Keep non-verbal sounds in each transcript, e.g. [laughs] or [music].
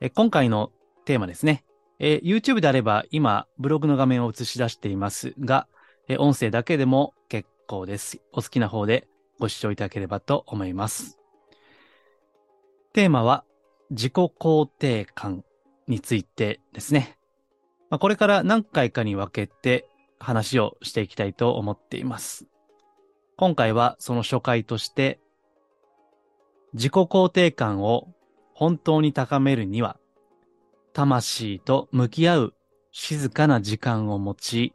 え今回のテーマですね。えー YouTube であれば今ブログの画面を映し出していますが、え音声だけでも結構です。お好きな方でご視聴いただければと思います。テーマは自己肯定感についてですね。まあ、これから何回かに分けて話をしていきたいと思っています。今回はその初回として自己肯定感を本当に高めるには、魂と向き合う静かな時間を持ち、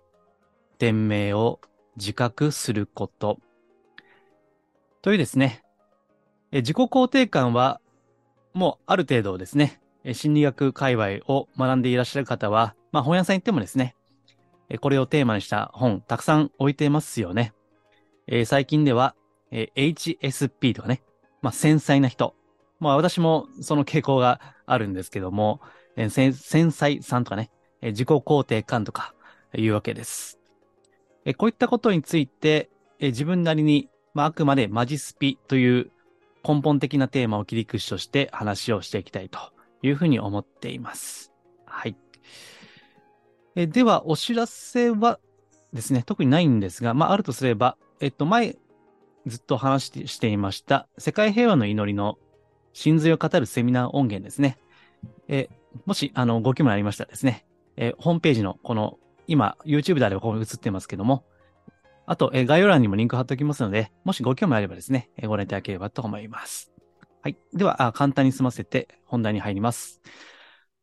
天命を自覚すること。というですね、え自己肯定感は、もうある程度ですね、心理学界隈を学んでいらっしゃる方は、まあ本屋さん行ってもですね、これをテーマにした本たくさん置いてますよね。えー最近では、え HSP とかね、まあ繊細な人、まあ私もその傾向があるんですけども、えー繊細さんとかね、えー自己肯定感とかいうわけです。えーこういったことについて、えー自分なりに、まああくまでマジスピという根本的なテーマを切り口として話をしていきたいというふうに思っています。はい。えでは、お知らせはですね、特にないんですが、まああるとすれば、えっと、前、ずっと話していました、世界平和の祈りの真髄を語るセミナー音源ですね。えもし、あの、ご興味ありましたらですね、えホームページのこの、今、YouTube であればここに映ってますけども、あと、え概要欄にもリンク貼っておきますので、もしご興味あればですね、えご覧いただければと思います。はい。では、あ簡単に済ませて本題に入ります。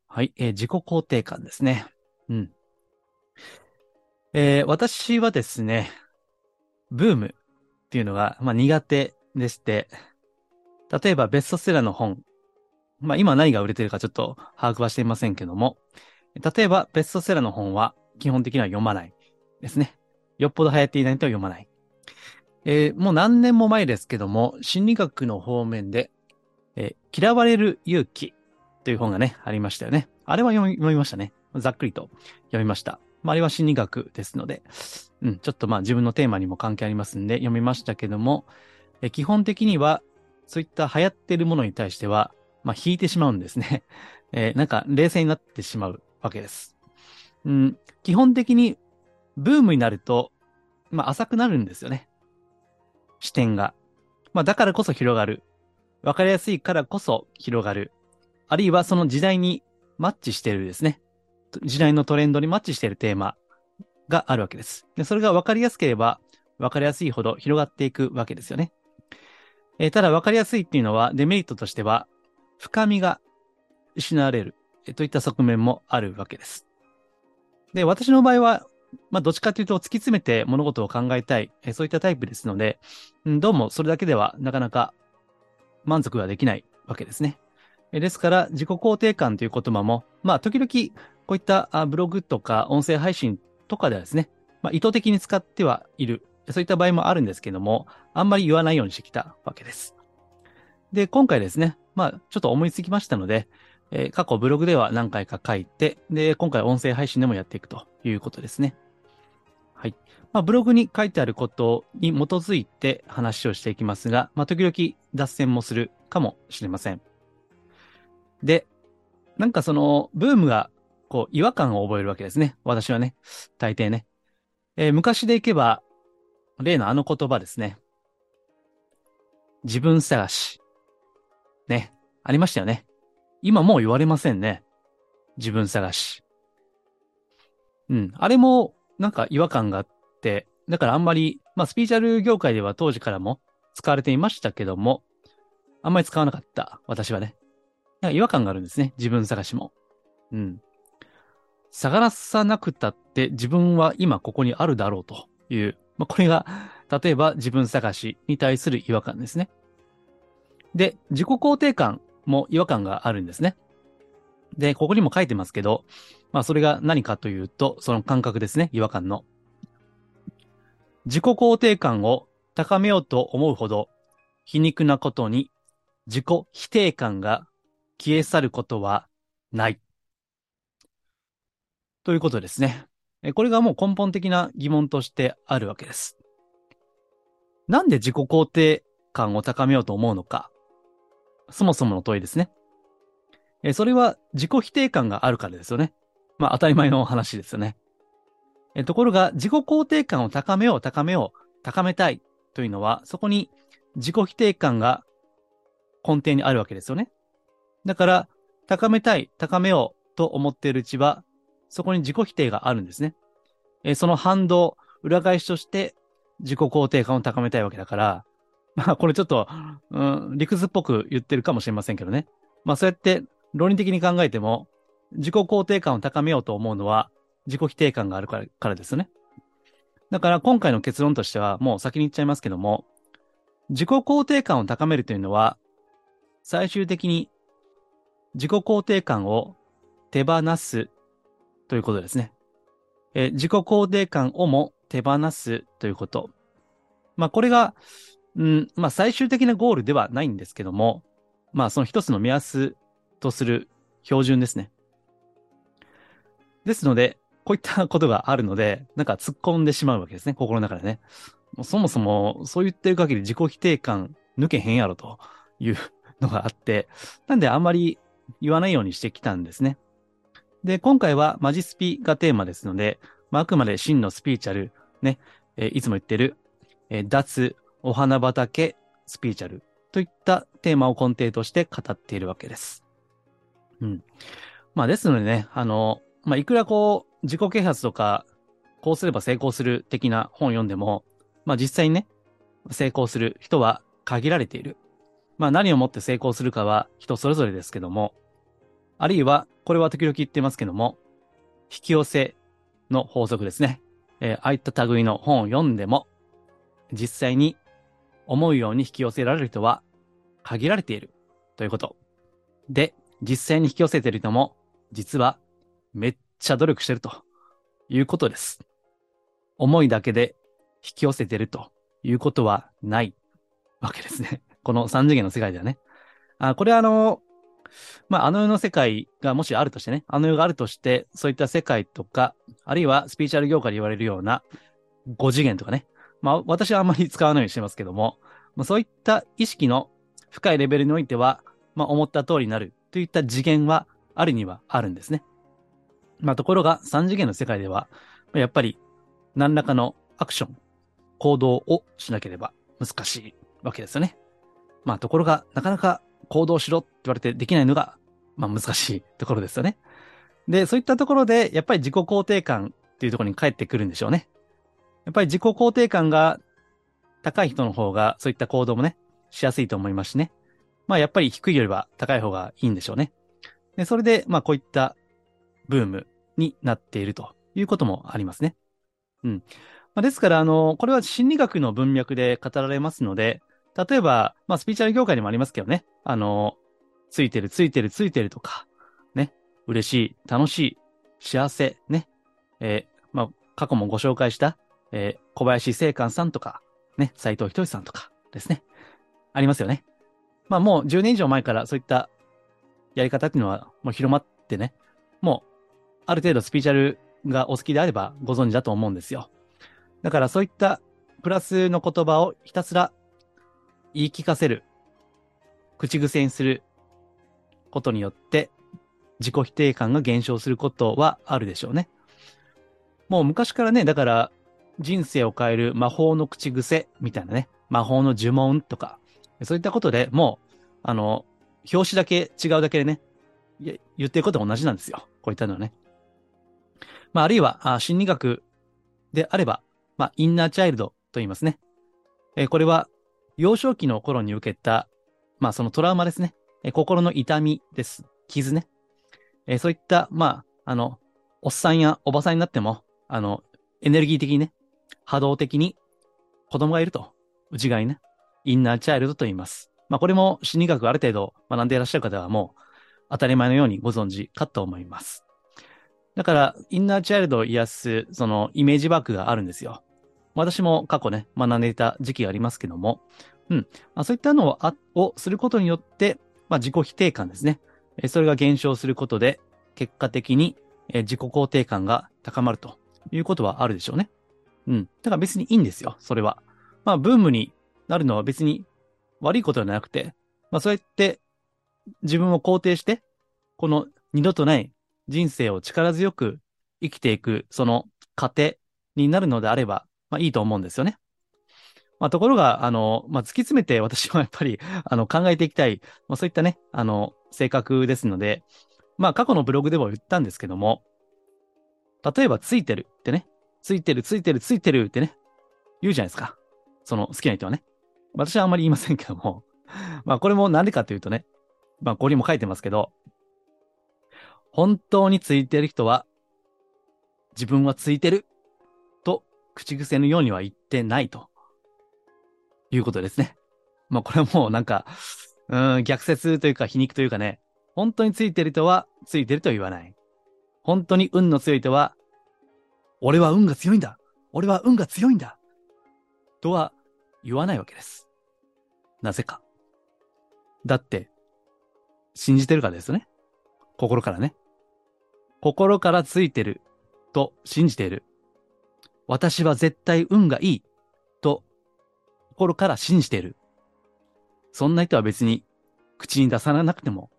はい。えー自己肯定感ですね。うん。えー私はですね、ブームっていうのが、まあ、苦手でして、例えばベストセラーの本、まあ今何が売れてるかちょっと把握はしていませんけども、例えばベストセラーの本は基本的には読まないですね。よっぽど流行っていないと読まない。えーもう何年も前ですけども、心理学の方面で、えー嫌われる勇気という本がね、ありましたよね。あれは読み読みましたね。ざっくりと読みました。まあ、あれは心理学ですので、うん、ちょっとまあ自分のテーマにも関係ありますんで読みましたけども、え基本的にはそういった流行ってるものに対しては、まあ引いてしまうんですね。[laughs] えーなんか冷静になってしまうわけです。うん、基本的にブームになると、まあ浅くなるんですよね。視点が。まあだからこそ広がる。わかりやすいからこそ広がる。あるいはその時代にマッチしてるですね。時代のトレンドにマッチしてるテーマがあるわけです。で、それが分かりやすければ、分かりやすいほど広がっていくわけですよね。えーただ分かりやすいっていうのは、デメリットとしては、深みが失われる、えーといった側面もあるわけです。で、私の場合は、まあ、どっちかというと突き詰めて物事を考えたい、えーそういったタイプですので、どうもそれだけではなかなか満足ができないわけですね。えですから、自己肯定感という言葉も、まあ、時々こういったあブログとか音声配信とかではですね、まあ、意図的に使ってはいる。そういった場合もあるんですけども、あんまり言わないようにしてきたわけです。で、今回ですね、まあ、ちょっと思いつきましたので、えー過去ブログでは何回か書いて、で、今回音声配信でもやっていくということですね。はい。まあ、ブログに書いてあることに基づいて話をしていきますが、まあ、時々脱線もするかもしれません。で、なんかその、ブームが、こう、違和感を覚えるわけですね。私はね。大抵ね。えー昔でいけば、例のあの言葉ですね。自分探し。ね。ありましたよね。今もう言われませんね。自分探し。うん。あれも、なんか違和感があって、だからあんまり、まあ、スピーチャル業界では当時からも使われていましたけども、あんまり使わなかった。私はね。なんか違和感があるんですね。自分探しも。うん。探さなくたって自分は今ここにあるだろうという、まあ、これが、例えば自分探しに対する違和感ですね。で、自己肯定感も違和感があるんですね。で、ここにも書いてますけど、まあそれが何かというと、その感覚ですね、違和感の。自己肯定感を高めようと思うほど皮肉なことに自己否定感が消え去ることはない。ということですね。これがもう根本的な疑問としてあるわけです。なんで自己肯定感を高めようと思うのか。そもそもの問いですね。それは自己否定感があるからですよね。まあ当たり前の話ですよね。ところが自己肯定感を高めよう、高めよう、高めたいというのは、そこに自己否定感が根底にあるわけですよね。だから、高めたい、高めようと思っているうちは、そこに自己否定があるんですね。えその反動、裏返しとして自己肯定感を高めたいわけだから、まあこれちょっと、うん、理屈っぽく言ってるかもしれませんけどね。まあそうやって論理的に考えても、自己肯定感を高めようと思うのは自己否定感があるからからですね。だから今回の結論としてはもう先に言っちゃいますけども、自己肯定感を高めるというのは、最終的に自己肯定感を手放すということですね。え自己肯定感をも手放すということ。まあこれが、うん、まあ最終的なゴールではないんですけども、まあその一つの目安とする標準ですね。ですので、こういったことがあるので、なんか突っ込んでしまうわけですね、心の中でね。もそもそも、そう言ってる限り自己否定感抜けへんやろというのがあって、なんであんまり言わないようにしてきたんですね。で、今回はマジスピがテーマですので、まあ、あくまで真のスピーチャル、ね、えー、いつも言ってる、えー、脱お花畑スピーチャルといったテーマを根底として語っているわけです。うん。まあですのでね、あの、まあいくらこう、自己啓発とか、こうすれば成功する的な本を読んでも、まあ実際にね、成功する人は限られている。まあ何をもって成功するかは人それぞれですけども、あるいは、これは時々言ってますけども、引き寄せの法則ですね。えー、ああいった類の本を読んでも、実際に思うように引き寄せられる人は限られているということ。で、実際に引き寄せている人も、実はめっちゃ努力してるということです。思いだけで引き寄せてるということはないわけですね。この三次元の世界ではね。あこれはあの、まあ、あの世の世界がもしあるとしてね、あの世があるとして、そういった世界とか、あるいはスピーチャル業界で言われるような5次元とかね、まあ、私はあんまり使わないようにしてますけども、まあ、そういった意識の深いレベルにおいては、まあ、思った通りになるといった次元はあるにはあるんですね。まあ、ところが3次元の世界では、やっぱり何らかのアクション、行動をしなければ難しいわけですよね。まあ、ところがなかなか行動しろって言われてできないのが、まあ難しいところですよね。で、そういったところで、やっぱり自己肯定感っていうところに帰ってくるんでしょうね。やっぱり自己肯定感が高い人の方が、そういった行動もね、しやすいと思いますしね。まあやっぱり低いよりは高い方がいいんでしょうね。で、それで、まあこういったブームになっているということもありますね。うん。まあ、ですから、あの、これは心理学の文脈で語られますので、例えば、まあ、スピーチャル業界にもありますけどね。あの、ついてる、ついてる、ついてるとか、ね。嬉しい、楽しい、幸せ、ね。えー、まあ、過去もご紹介した、えー、小林聖寛さんとか、ね、斎藤仁さんとかですね。ありますよね。まあ、もう10年以上前からそういったやり方っていうのはもう広まってね、もう、ある程度スピーチャルがお好きであればご存知だと思うんですよ。だからそういったプラスの言葉をひたすら言い聞かせる、口癖にすることによって、自己否定感が減少することはあるでしょうね。もう昔からね、だから人生を変える魔法の口癖みたいなね、魔法の呪文とか、そういったことでもう、あの、表紙だけ違うだけでね、言ってることは同じなんですよ。こういったのはね。まあ、あるいは、あ心理学であれば、まあ、インナーチャイルドと言いますね。えー、これは、幼少期の頃に受けた、まあそのトラウマですね。え心の痛みです。傷ね。えそういった、まあ、あの、おっさんやおばさんになっても、あの、エネルギー的にね、波動的に子供がいると、内側にね、インナーチャイルドと言います。まあこれも心理学ある程度学んでいらっしゃる方はもう、当たり前のようにご存知かと思います。だから、インナーチャイルドを癒す、そのイメージワークがあるんですよ。私も過去ね、学んでいた時期がありますけども、うん。まあ、そういったのをあをすることによって、まあ、自己否定感ですね。それが減少することで、結果的に自己肯定感が高まるということはあるでしょうね。うん。だから別にいいんですよ、それは。まあ、ブームになるのは別に悪いことではなくて、まあ、そうやって自分を肯定して、この二度とない人生を力強く生きていく、その過程になるのであれば、まあいいと思うんですよね。まあところが、あの、まあ突き詰めて私はやっぱり、あの、考えていきたい、まあそういったね、あの、性格ですので、まあ過去のブログでも言ったんですけども、例えばついてるってね、ついてる、ついてる、ついてるってね、言うじゃないですか。その好きな人はね。私はあんまり言いませんけども、[laughs] まあこれもなんでかというとね、まあここにも書いてますけど、本当についてる人は、自分はついてる口癖のようには言ってないということですね。まあこれはもうなんか、うん、逆説というか皮肉というかね、本当についてる人はついてると言わない。本当に運の強い人は、俺は運が強いんだ俺は運が強いんだとは言わないわけです。なぜか。だって、信じてるからですよね。心からね。心からついてると信じている。私は絶対運がいいと心から信じている。そんな人は別に口に出さなくても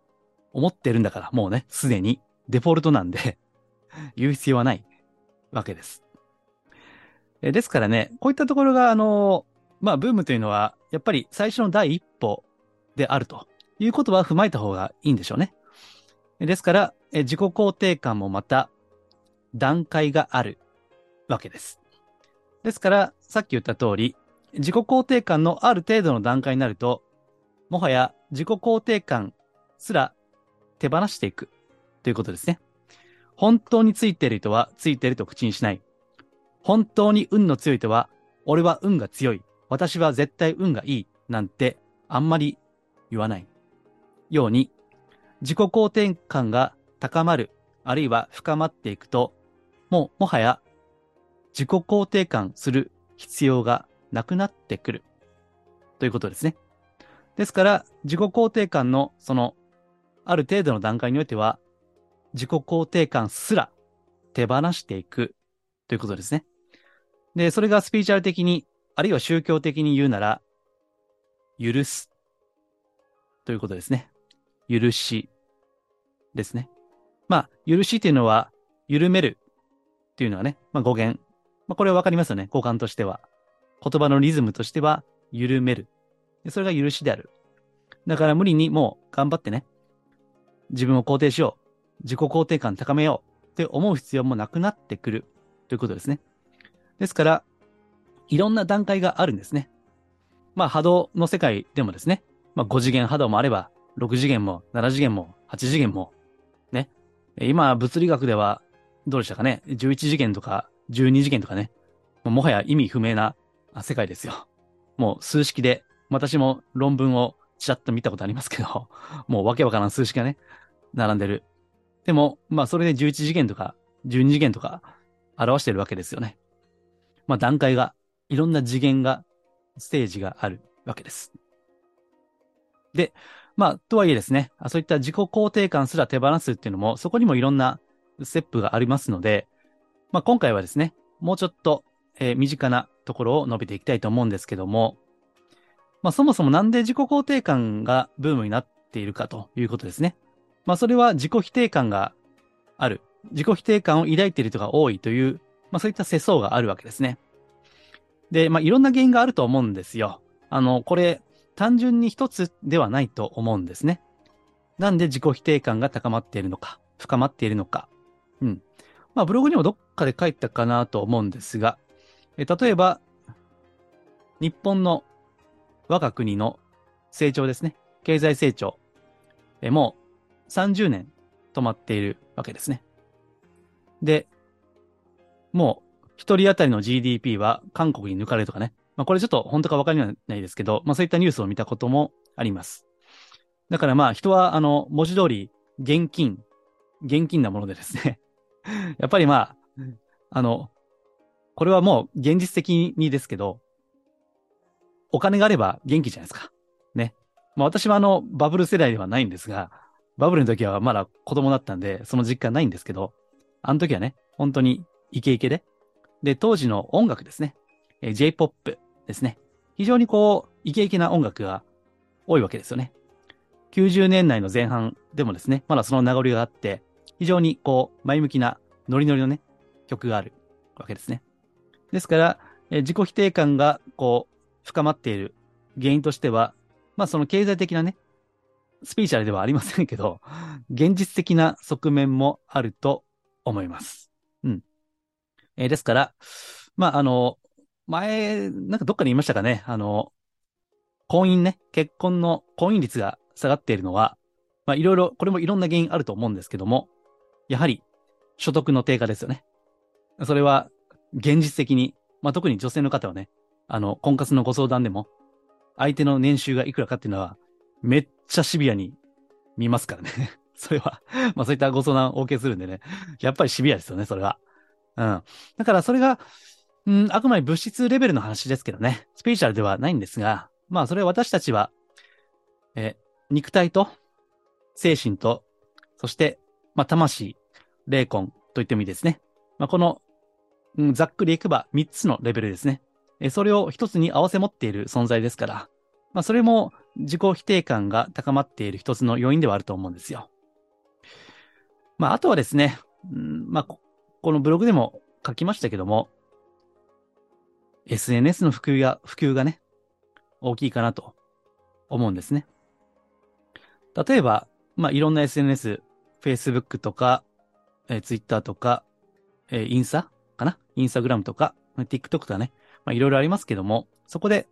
思ってるんだから、もうね、すでにデフォルトなんで [laughs] 言う必要はないわけです。ですからね、こういったところが、あの、まあ、ブームというのは、やっぱり最初の第一歩であるということは踏まえた方がいいんでしょうね。ですから、自己肯定感もまた段階があるわけです。ですから、さっき言った通り、自己肯定感のある程度の段階になると、もはや自己肯定感すら手放していくということですね。本当についている人はついていると口にしない。本当に運の強い人は、俺は運が強い。私は絶対運がいい。なんてあんまり言わない。ように、自己肯定感が高まる、あるいは深まっていくと、もうもはや自己肯定感する必要がなくなってくる。ということですね。ですから、自己肯定感のその、ある程度の段階においては、自己肯定感すら手放していくということですね。で、それがスピーチャル的に、あるいは宗教的に言うなら、許すということですね。許しですね。まあ、許しっていうのは、緩めるっていうのはね、まあ語源。まあこれはわかりますよね、交換としては。言葉のリズムとしては、緩める。それが許しである。だから無理にもう頑張ってね、自分を肯定しよう。自己肯定感高めようって思う必要もなくなってくるということですね。ですから、いろんな段階があるんですね。まあ波動の世界でもですね、まあ5次元波動もあれば、6次元も7次元も8次元も、ね。今、物理学では、どうでしたかね ?11 次元とか12次元とかね。もはや意味不明な世界ですよ。もう数式で、私も論文をちらっと見たことありますけど、もうわけわからん数式がね、並んでる。でも、まあそれで11次元とか12次元とか表してるわけですよね。まあ段階が、いろんな次元が、ステージがあるわけです。で、まあ、とはいえですね、そういった自己肯定感すら手放すっていうのも、そこにもいろんなステップがありますので、まあ今回はですね、もうちょっと、えー、身近なところを述べていきたいと思うんですけども、まあそもそもなんで自己肯定感がブームになっているかということですね。まあそれは自己否定感がある。自己否定感を抱いている人が多いという、まあそういった世相があるわけですね。で、まあいろんな原因があると思うんですよ。あの、これ、単純に一つではないと思うんですね。なんで自己否定感が高まっているのか、深まっているのか。まあブログにもどっかで書いたかなと思うんですが、え例えば、日本の我が国の成長ですね。経済成長。えもう30年止まっているわけですね。で、もう一人当たりの GDP は韓国に抜かれるとかね。まあこれちょっと本当かわかりないですけど、まあそういったニュースを見たこともあります。だからまあ人はあの文字通り現金、現金なものでですね。やっぱりまあ、あの、これはもう現実的にですけど、お金があれば元気じゃないですか。ね。まあ私はあの、バブル世代ではないんですが、バブルの時はまだ子供だったんで、その実感ないんですけど、あの時はね、本当にイケイケで。で、当時の音楽ですね。え、J-POP ですね。非常にこう、イケイケな音楽が多いわけですよね。90年代の前半でもですね、まだその名残があって、非常にこう、前向きなノリノリのね、曲があるわけですね。ですから、え自己否定感がこう、深まっている原因としては、まあその経済的なね、スピーチャルではありませんけど、現実的な側面もあると思います。うん。えー、ですから、まああの、前、なんかどっかで言いましたかね、あの、婚姻ね、結婚の婚姻率が下がっているのは、まあいろいろ、これもいろんな原因あると思うんですけども、やはり所得の低下ですよね。それは現実的に、まあ特に女性の方はね、あの、婚活のご相談でも、相手の年収がいくらかっていうのは、めっちゃシビアに見ますからね。[laughs] それはまそういったご相談をお受けするんでね、やっぱりシビアですよね、それは。うん。だからそれが、うん、あくまで物質レベルの話ですけどね、スピーチャルではないんですが、まあそれは私たちは、え、肉体と、精神と、そして、まあ魂、霊魂と言ってもいいですね。まあこの、うん、ざっくりいけば3つのレベルですね。え、それを一つに合わせ持っている存在ですから、まあそれも自己否定感が高まっている一つの要因ではあると思うんですよ。まああとはですね、うん、まあこのブログでも書きましたけども、SNS の普及が、普及がね、大きいかなと思うんですね。例えば、まあ、いろんな SNS、Facebook とか、えー、Twitter とか、えー、インスタかな？インスタグラムとか、TikTok とかね、まあ、いろいろありますけども、そこで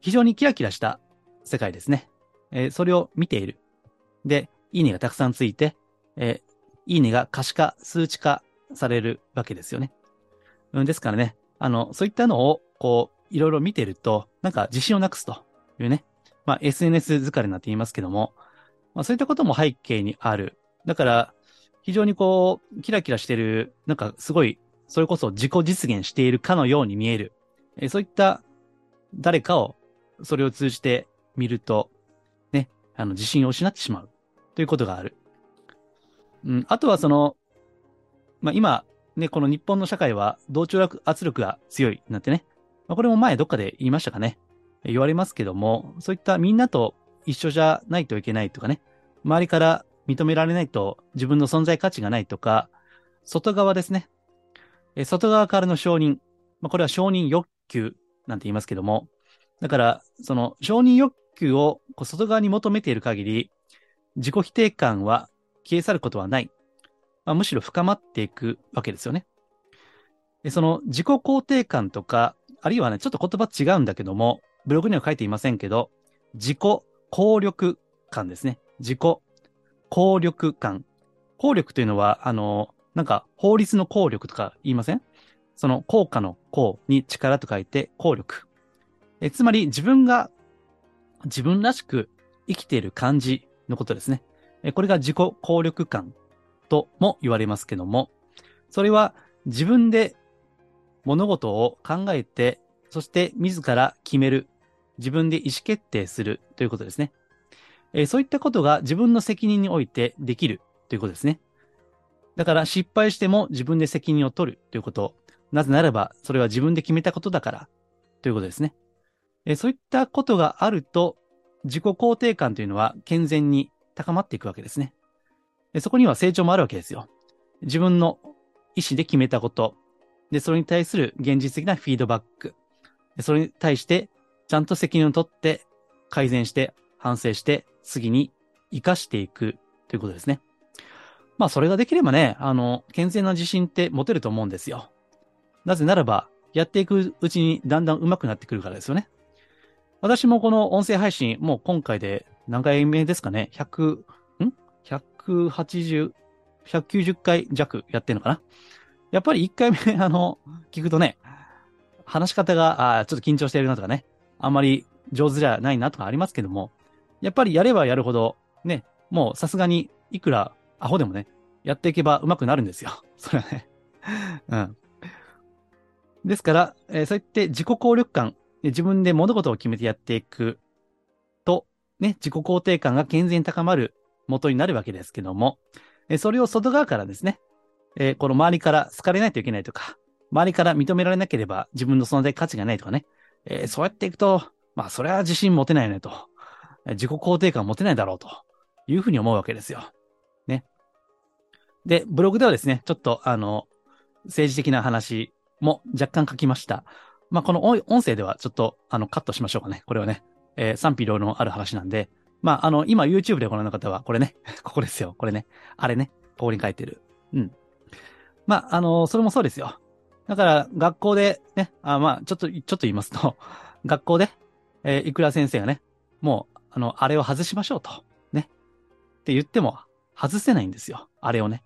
非常にキラキラした世界ですね。えー、それを見ている。で、いいねがたくさんついて、えー、いいねが可視化、数値化されるわけですよね。うん、ですからね、あの、そういったのを、こう、いろいろ見てると、なんか自信をなくすというね、まあ SNS 疲れなって言いますけども、まあそういったことも背景にある。だから、非常にこう、キラキラしてる、なんかすごい、それこそ自己実現しているかのように見える。えそういった誰かを、それを通じて見ると、ね、あの、自信を失ってしまうということがある。うん、あとはその、まあ今、ね、この日本の社会は同調圧力が強いなんてね、まあ、これも前どっかで言いましたかね。言われますけども、そういったみんなと一緒じゃないといけないとかね、周りから認められないと自分の存在価値がないとか、外側ですね。外側からの承認。まあ、これは承認欲求なんて言いますけども、だから、その承認欲求をこう外側に求めている限り、自己否定感は消え去ることはない。まあ、むしろ深まっていくわけですよね。でその自己肯定感とか、あるいはね、ちょっと言葉違うんだけども、ブログには書いていませんけど、自己効力感ですね。自己効力感。効力というのは、あの、なんか法律の効力とか言いません？その効果の効に力と書いて効力。えつまり自分が自分らしく生きている感じのことですね。えこれが自己効力感とも言われますけども、それは自分で物事を考えて、そして自ら決める、自分で意思決定するということですね。えー、そういったことが自分の責任においてできるということですね。だから失敗しても自分で責任を取るということ。なぜならば、それは自分で決めたことだからということですね。えー、そういったことがあると、自己肯定感というのは健全に高まっていくわけですね。そこには成長もあるわけですよ。自分の意思で決めたこと、で、それに対する現実的なフィードバック、それに対してちゃんと責任を取って改善して反省して次に活かしていくということですね。まあそれができればね、あの、健全な自信って持てると思うんですよ。なぜならば、やっていくうちにだんだん上手くなってくるからですよね。私もこの音声配信、もう今回で何回目ですかね ?100、ん？180、190回弱やってるのかなやっぱり1回目、[laughs] あの、聞くとね、話し方が、あちょっと緊張してるなとかね、あんまり上手じゃないなとかありますけども、やっぱりやればやるほど、ね、もうさすがにいくらアホでもね、やっていけば上手くなるんですよ。[laughs] それはね。うん。ですから、えー、そうやって自己効力感、自分で物事を決めてやっていくと、ね、自己肯定感が健全に高まる元になるわけですけども、えー、それを外側からですね、えー、この周りから好かれないといけないとか、周りから認められなければ自分の存在価値がないとかね、えー、そうやっていくと、まあ、それは自信持てないよねと。自己肯定感持てないだろうというふうに思うわけですよ。ね。で、ブログではですね、ちょっとあの、政治的な話も若干書きました。まあ、この音声ではちょっとあのカットしましょうかね。これはね、えー、賛否両論ある話なんで、まあ、あの、今 YouTube でご覧の方は、これね、[laughs] ここですよ。これね。あれね。ここに書いてる。うん。まあ、あの、それもそうですよ。だから、学校でね、あまあ、ちょっと、ちょっと言いますと、学校で、えー、いくら先生がね、もう、あの、あれを外しましょうと。ね。って言っても、外せないんですよ。あれをね。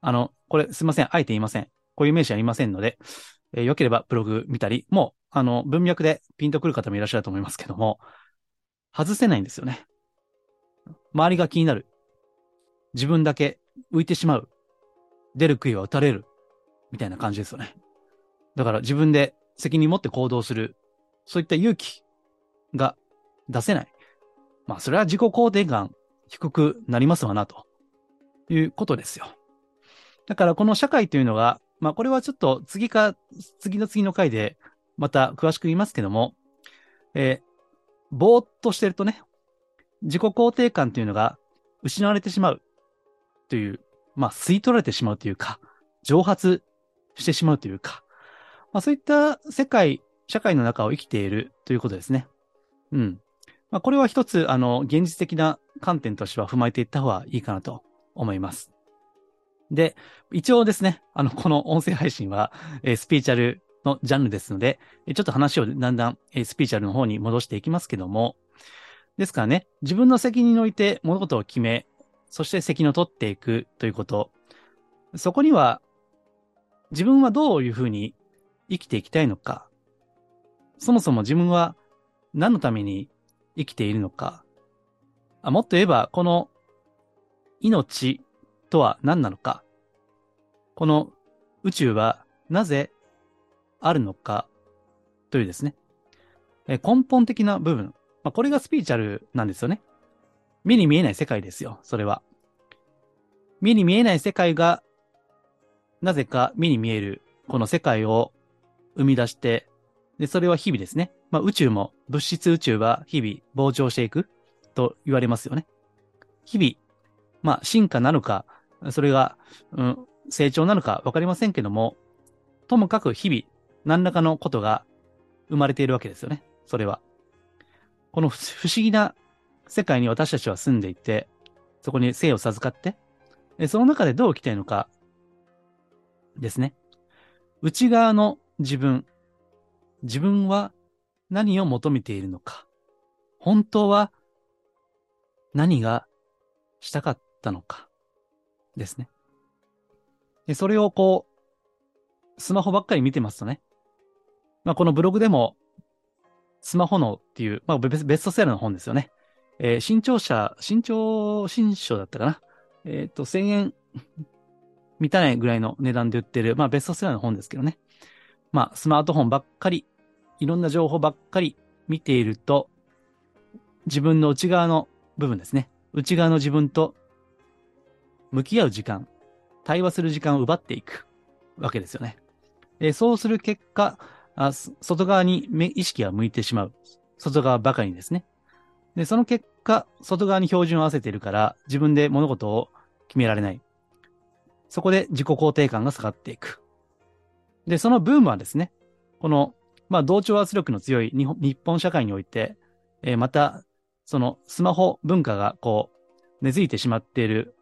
あの、これ、すいません。あえて言いません。こういう名詞ありませんので、えー、よければブログ見たり、もう、あの、文脈でピンとくる方もいらっしゃると思いますけども、外せないんですよね。周りが気になる。自分だけ浮いてしまう。出る杭は打たれる。みたいな感じですよね。だから自分で責任持って行動する。そういった勇気が出せない。まあ、それは自己肯定感低くなりますわな、ということですよ。だからこの社会というのが、まあこれはちょっと次か、次の次の回でまた詳しく言いますけども、えー、ぼーっとしてるとね、自己肯定感というのが失われてしまうという、まあ吸い取られてしまうというか、蒸発してしまうというか、まあそういった世界、社会の中を生きているということですね。うん。まあこれは一つ、あの、現実的な観点としては踏まえていった方がいいかなと思います。で、一応ですね、あの、この音声配信は、えー、スピーチャルのジャンルですので、ちょっと話をだんだん、えー、スピーチャルの方に戻していきますけども、ですからね、自分の責任において物事を決め、そして責任を取っていくということ、そこには、自分はどういうふうに生きていきたいのか、そもそも自分は何のために生きているのか、あもっと言えば、この命とは何なのか、この宇宙はなぜあるのかというですね、え根本的な部分、まあ、これがスピーチャルなんですよね。目に見えない世界ですよ、それは。目に見えない世界が、なぜか目に見える、この世界を生み出して、で、それは日々ですね。まあ、宇宙も、物質宇宙は日々膨張していくと言われますよね。日々、まあ、進化なのか、それが、うん、成長なのかわかりませんけども、ともかく日々、何らかのことが生まれているわけですよね。それは。この不思議な世界に私たちは住んでいて、そこに生を授かって、その中でどう生きたいるのか、ですね。内側の自分、自分は何を求めているのか、本当は何がしたかったのか、ですね。で、それをこう、スマホばっかり見てますとね、まあ、このブログでも、スマホのっていう、まあ、ベストセラーの本ですよね。えー、新潮社、新潮新書だったかな。えっ、と、1000円満たないぐらいの値段で売ってる、まあ、ベストセラーの本ですけどね。まあ、スマートフォンばっかり、いろんな情報ばっかり見ていると、自分の内側の部分ですね。内側の自分と向き合う時間、対話する時間を奪っていくわけですよね。でそうする結果、あ外側に意識が向いてしまう。外側ばかりにですね。で、その結果、外側に標準を合わせているから、自分で物事を決められない。そこで自己肯定感が下がっていく。で、そのブームはですね、この、まあ、同調圧力の強い日本社会において、えー、また、そのスマホ文化がこう、根付いてしまっている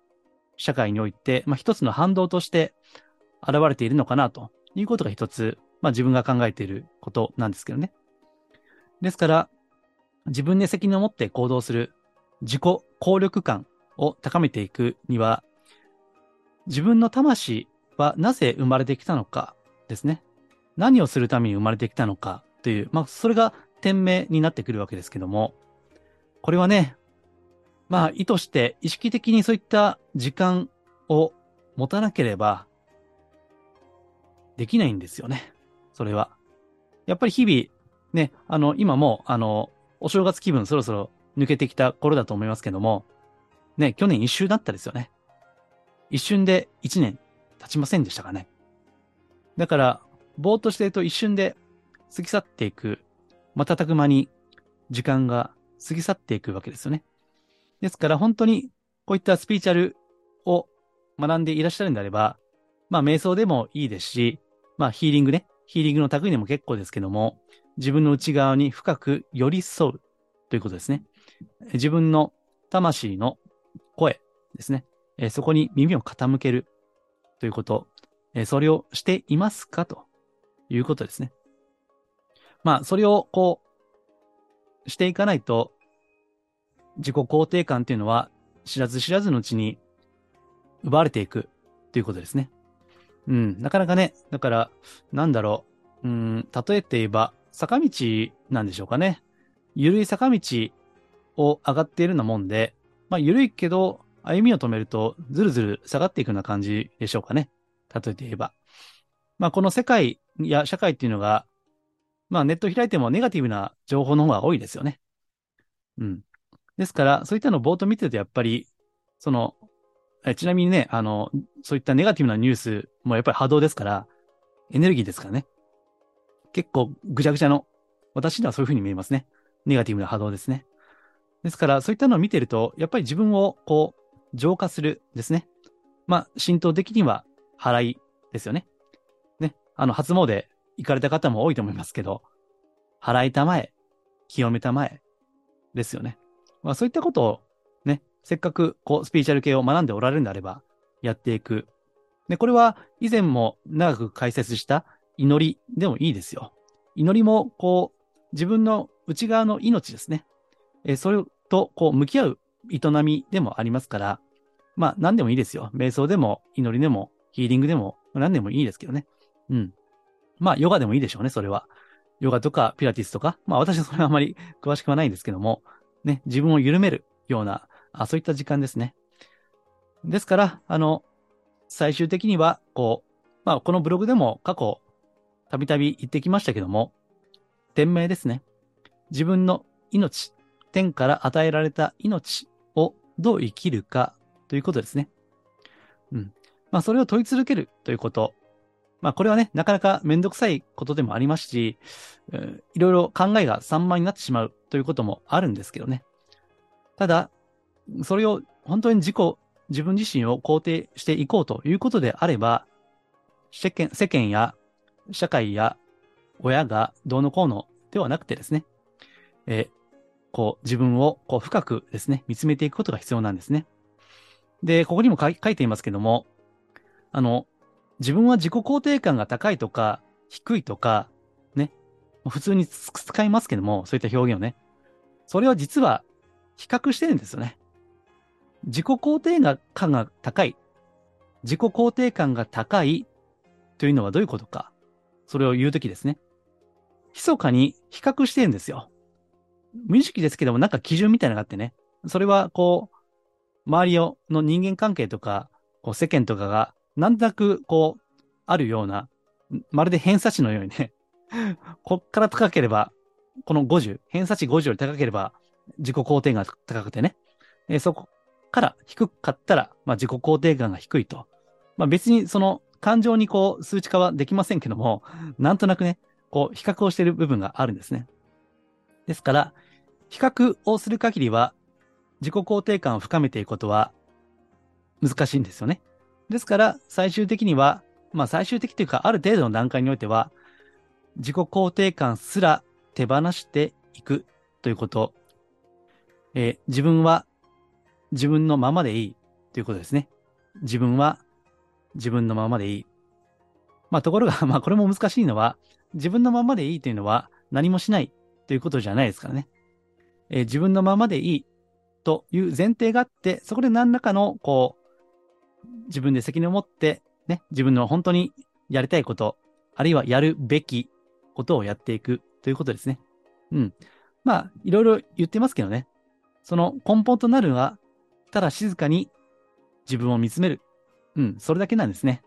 社会において、まあ、一つの反動として現れているのかなということが一つ、まあ、自分が考えていることなんですけどね。ですから、自分で責任を持って行動する自己効力感を高めていくには、自分の魂はなぜ生まれてきたのかですね。何をするために生まれてきたのかという、まあ、それが天命になってくるわけですけども、これはね、まあ、意図して意識的にそういった時間を持たなければ、できないんですよね。それは。やっぱり日々、ね、あの、今も、あの、お正月気分そろそろ抜けてきた頃だと思いますけども、ね、去年一周だったですよね。一瞬で一年経ちませんでしたかね。だから、ぼーっとしてると一瞬で過ぎ去っていく、瞬く間に時間が過ぎ去っていくわけですよね。ですから本当にこういったスピーチャルを学んでいらっしゃるんであれば、まあ瞑想でもいいですし、まあヒーリングね、ヒーリングの類でも結構ですけども、自分の内側に深く寄り添うということですね。自分の魂の声ですね。そこに耳を傾けるということ、それをしていますかということですね。まあ、それをこう、していかないと、自己肯定感っていうのは知らず知らずのうちに奪われていくということですね。うん、なかなかね、だから、なんだろう、うん、例えて言えば、坂道なんでしょうかね。ゆるい坂道を上がっているようなもんで、まあ、ゆるいけど、歩みを止めると、ずるずる下がっていくような感じでしょうかね。例えて言えば。まあ、この世界や社会っていうのが、まあ、ネット開いてもネガティブな情報の方が多いですよね。うん。ですから、そういったのをぼーっと見てると、やっぱり、その、えちなみにね、あの、そういったネガティブなニュースもやっぱり波動ですから、エネルギーですからね。結構ぐちゃぐちゃの、私にはそういうふうに見えますね。ネガティブな波動ですね。ですから、そういったのを見てると、やっぱり自分をこう、浄化するですね。まあ、浸透的には払いですよね。あの、初詣行かれた方も多いと思いますけど、払いたまえ、清めたまえ、ですよね。まあ、そういったことをね、せっかくこう、スピーチャル系を学んでおられるんであれば、やっていく。で、これは以前も長く解説した祈りでもいいですよ。祈りも、こう、自分の内側の命ですね。えそれと、こう、向き合う営みでもありますから、まあ、何でもいいですよ。瞑想でも、祈りでも、ヒーリングでも、何でもいいですけどね。うん。まあ、ヨガでもいいでしょうね、それは。ヨガとか、ピラティスとか。まあ、私はそれはあまり詳しくはないんですけども、ね、自分を緩めるような、あそういった時間ですね。ですから、あの、最終的には、こう、まあ、このブログでも過去、たびたび言ってきましたけども、天命ですね。自分の命、天から与えられた命をどう生きるかということですね。うん。まあ、それを問い続けるということ。まあ、これはね、なかなかめんどくさいことでもありますし、いろいろ考えが散漫になってしまうということもあるんですけどね。ただ、それを本当に自己、自分自身を肯定していこうということであれば、世間世間や社会や親がどうのこうのではなくてですね、えこう自分をこう深くですね、見つめていくことが必要なんですね。で、ここにも書いていますけども、あの、自分は自己肯定感が高いとか、低いとか、ね、普通に使いますけども、そういった表現をね。それは実は比較してるんですよね。自己肯定感が高い。自己肯定感が高いというのはどういうことか。それを言うときですね。密かに比較してるんですよ。無意識ですけども、なんか基準みたいなのがあってね。それは、こう、周りの人間関係とか、こう世間とかが、なんとなく、こう、あるような、まるで偏差値のようにね、[laughs] こっから高ければ、この50、偏差値50より高ければ、自己肯定が高くてね、えー、そこから低かったら、まあ、自己肯定感が低いと。まあ、別にその感情にこう数値化はできませんけども、なんとなくね、こう比較をしている部分があるんですね。ですから、比較をする限りは、自己肯定感を深めていくことは難しいんですよね。ですから、最終的には、まあ最終的というか、ある程度の段階においては、自己肯定感すら手放していくということ。えー、自分は自分のままでいいということですね。自分は自分のままでいい。まあところが、[laughs] まあこれも難しいのは、自分のままでいいというのは何もしないということじゃないですからね。えー、自分のままでいいという前提があって、そこで何らかの、こう、自分で責任を持って、ね、自分の本当にやりたいこと、あるいはやるべきことをやっていくということですね。うん。まあ、いろいろ言ってますけどね。その根本となるのはただ静かに自分を見つめる。うん、それだけなんですね。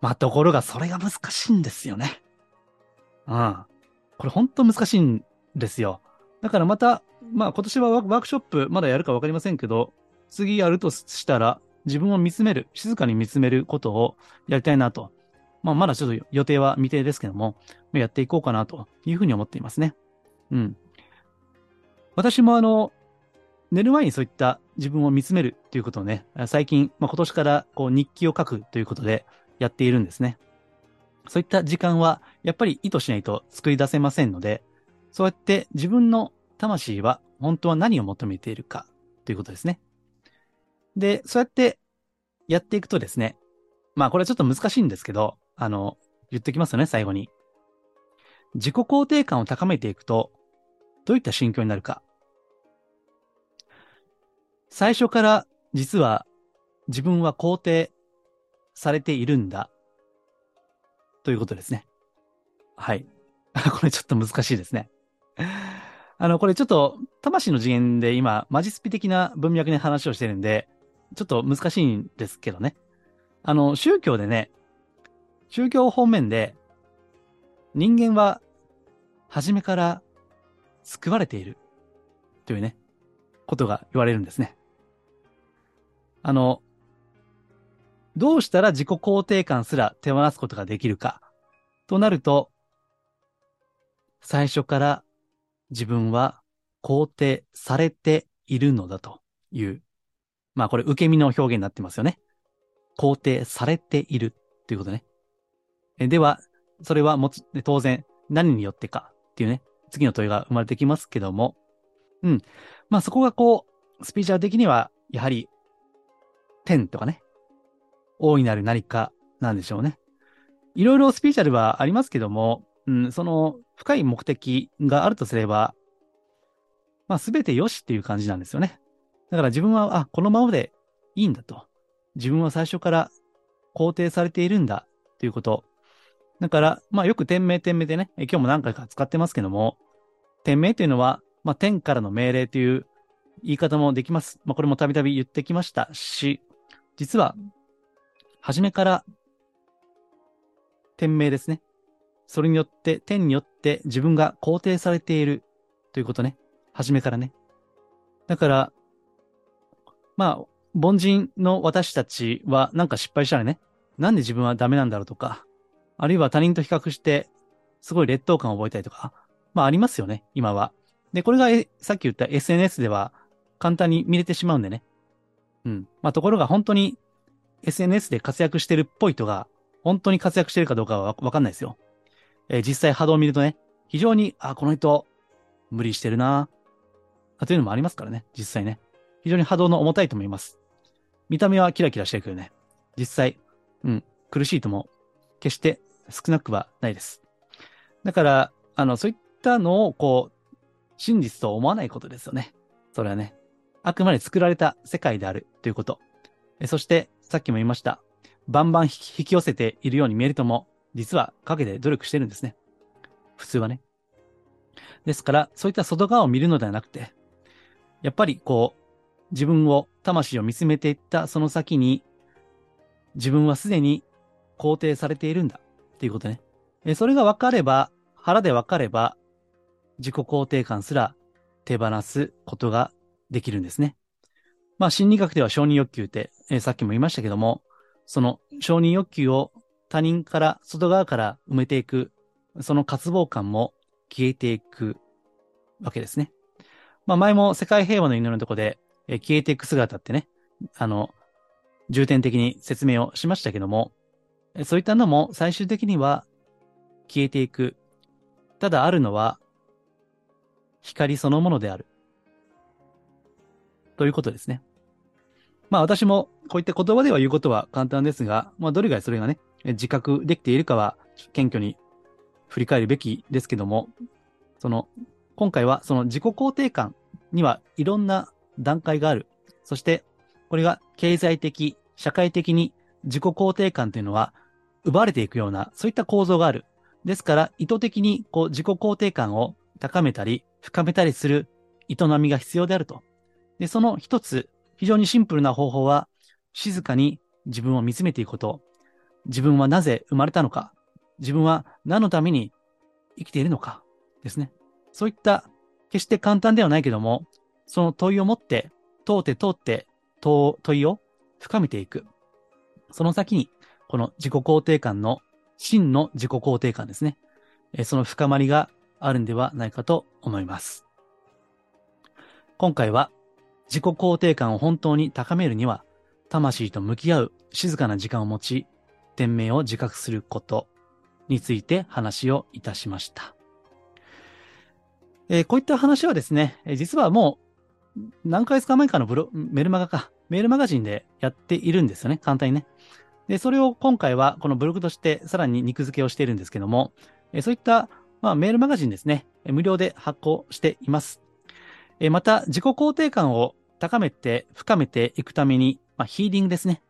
まあ、ところがそれが難しいんですよね。うん。これ本当難しいんですよ。だからまた、まあ今年はワークショップまだやるかわかりませんけど、次やるとしたら、自分を見つめる、静かに見つめることをやりたいなと。まあまだちょっと予定は未定ですけども、やっていこうかなというふうに思っていますね。うん。私もあの、寝る前にそういった自分を見つめるということをね、最近、まあ、今年からこう日記を書くということでやっているんですね。そういった時間はやっぱり意図しないと作り出せませんので、そうやって自分の魂は本当は何を求めているかということですね。で、そうやってやっていくとですね、まあこれはちょっと難しいんですけど、あの、言ってきますよね、最後に。自己肯定感を高めていくと、どういった心境になるか。最初から実は自分は肯定されているんだ。ということですね。はい。[laughs] これちょっと難しいですね。あの、これちょっと魂の次元で今、マジスピ的な文脈で話をしてるんで、ちょっと難しいんですけどね。あの、宗教でね、宗教方面で、人間は初めから救われているというね、ことが言われるんですね。あの、どうしたら自己肯定感すら手放すことができるかとなると、最初から自分は肯定されているのだという、まあこれ受け身の表現になってますよね。肯定されているということね。では、それはもつ、当然何によってかっていうね、次の問いが生まれてきますけども、うん。まあそこがこう、スピーチャー的には、やはり、天とかね、大いなる何かなんでしょうね。いろいろスピーチャルはありますけども、うん、その深い目的があるとすれば、まあ全て良しっていう感じなんですよね。だから自分は、あ、このままでいいんだと。自分は最初から肯定されているんだということ。だから、まあよく天命天命でね、今日も何回か使ってますけども、天命というのは、まあ天からの命令という言い方もできます。まあこれもたびたび言ってきましたし、実は、初めから天命ですね。それによって、天によって自分が肯定されているということね。初めからね。だから、まあ、凡人の私たちはなんか失敗したらね、なんで自分はダメなんだろうとか、あるいは他人と比較して、すごい劣等感を覚えたりとか、まあありますよね、今は。で、これがさっき言った SNS では簡単に見れてしまうんでね。うん。まあところが本当に SNS で活躍してるっぽい人が、本当に活躍してるかどうかはわかんないですよ。えー、実際波動を見るとね、非常に、あ、この人、無理してるなあというのもありますからね、実際ね。非常に波動の重たいと思います。見た目はキラキラしてるけどね、実際、うん、苦しいとも、決して少なくはないです。だから、あの、そういったのを、こう、真実と思わないことですよね。それはね。あくまで作られた世界であるということ。そして、さっきも言いました。バンバン引き寄せているように見えるとも、実は陰で努力してるんですね。普通はね。ですから、そういった外側を見るのではなくて、やっぱりこう、自分を、魂を見つめていったその先に、自分はすでに肯定されているんだっていうことね。それが分かれば、腹で分かれば、自己肯定感すら手放すことができるんですね。まあ心理学では承認欲求って、え、さっきも言いましたけども、その承認欲求を他人から外側から埋めていく、その渇望感も消えていくわけですね。まあ前も世界平和の祈りのとこで、え、消えていく姿ってね、あの、重点的に説明をしましたけども、そういったのも最終的には消えていく。ただあるのは光そのものである。ということですね。まあ私もこういった言葉では言うことは簡単ですが、まあどれぐらいそれがね、自覚できているかは謙虚に振り返るべきですけども、その、今回はその自己肯定感にはいろんな段階がある。そして、これが経済的、社会的に自己肯定感というのは奪われていくような、そういった構造がある。ですから、意図的にこう自己肯定感を高めたり、深めたりする営みが必要であると。で、その一つ、非常にシンプルな方法は、静かに自分を見つめていくこと。自分はなぜ生まれたのか。自分は何のために生きているのか。ですね。そういった、決して簡単ではないけども、その問いを持って、通って通って問問いを深めていく。その先に、この自己肯定感の、真の自己肯定感ですね。その深まりがあるんではないかと思います。今回は自己肯定感を本当に高めるには、魂と向き合う静かな時間を持ち、天命を自覚することについて話をいたしました。えー、こういった話はですね、実はもう何ヶ月か前かのブロメルマガか、メールマガジンでやっているんですよね、簡単にね。で、それを今回はこのブログとしてさらに肉付けをしているんですけども、え、そういった、まあ、メールマガジンですね、無料で発行しています。え、また、自己肯定感を高めて、深めていくために、まあ、ヒーリングですね。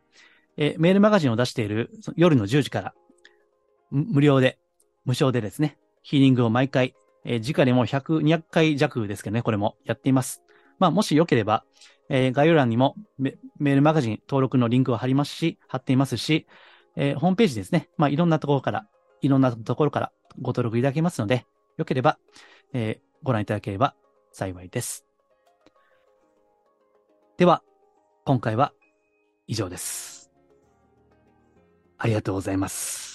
え、メールマガジンを出している夜の10時から、無料で、無償でですね、ヒーリングを毎回、えー、時価でも100、200回弱ですけどね、これもやっています。まあ、もしよければ、えー、概要欄にもメールマガジン登録のリンクを貼りますし、貼っていますし、えー、ホームページですね。まあ、いろんなところから、いろんなところからご登録いただけますので、よければ、えー、ご覧いただければ幸いです。では、今回は以上です。ありがとうございます。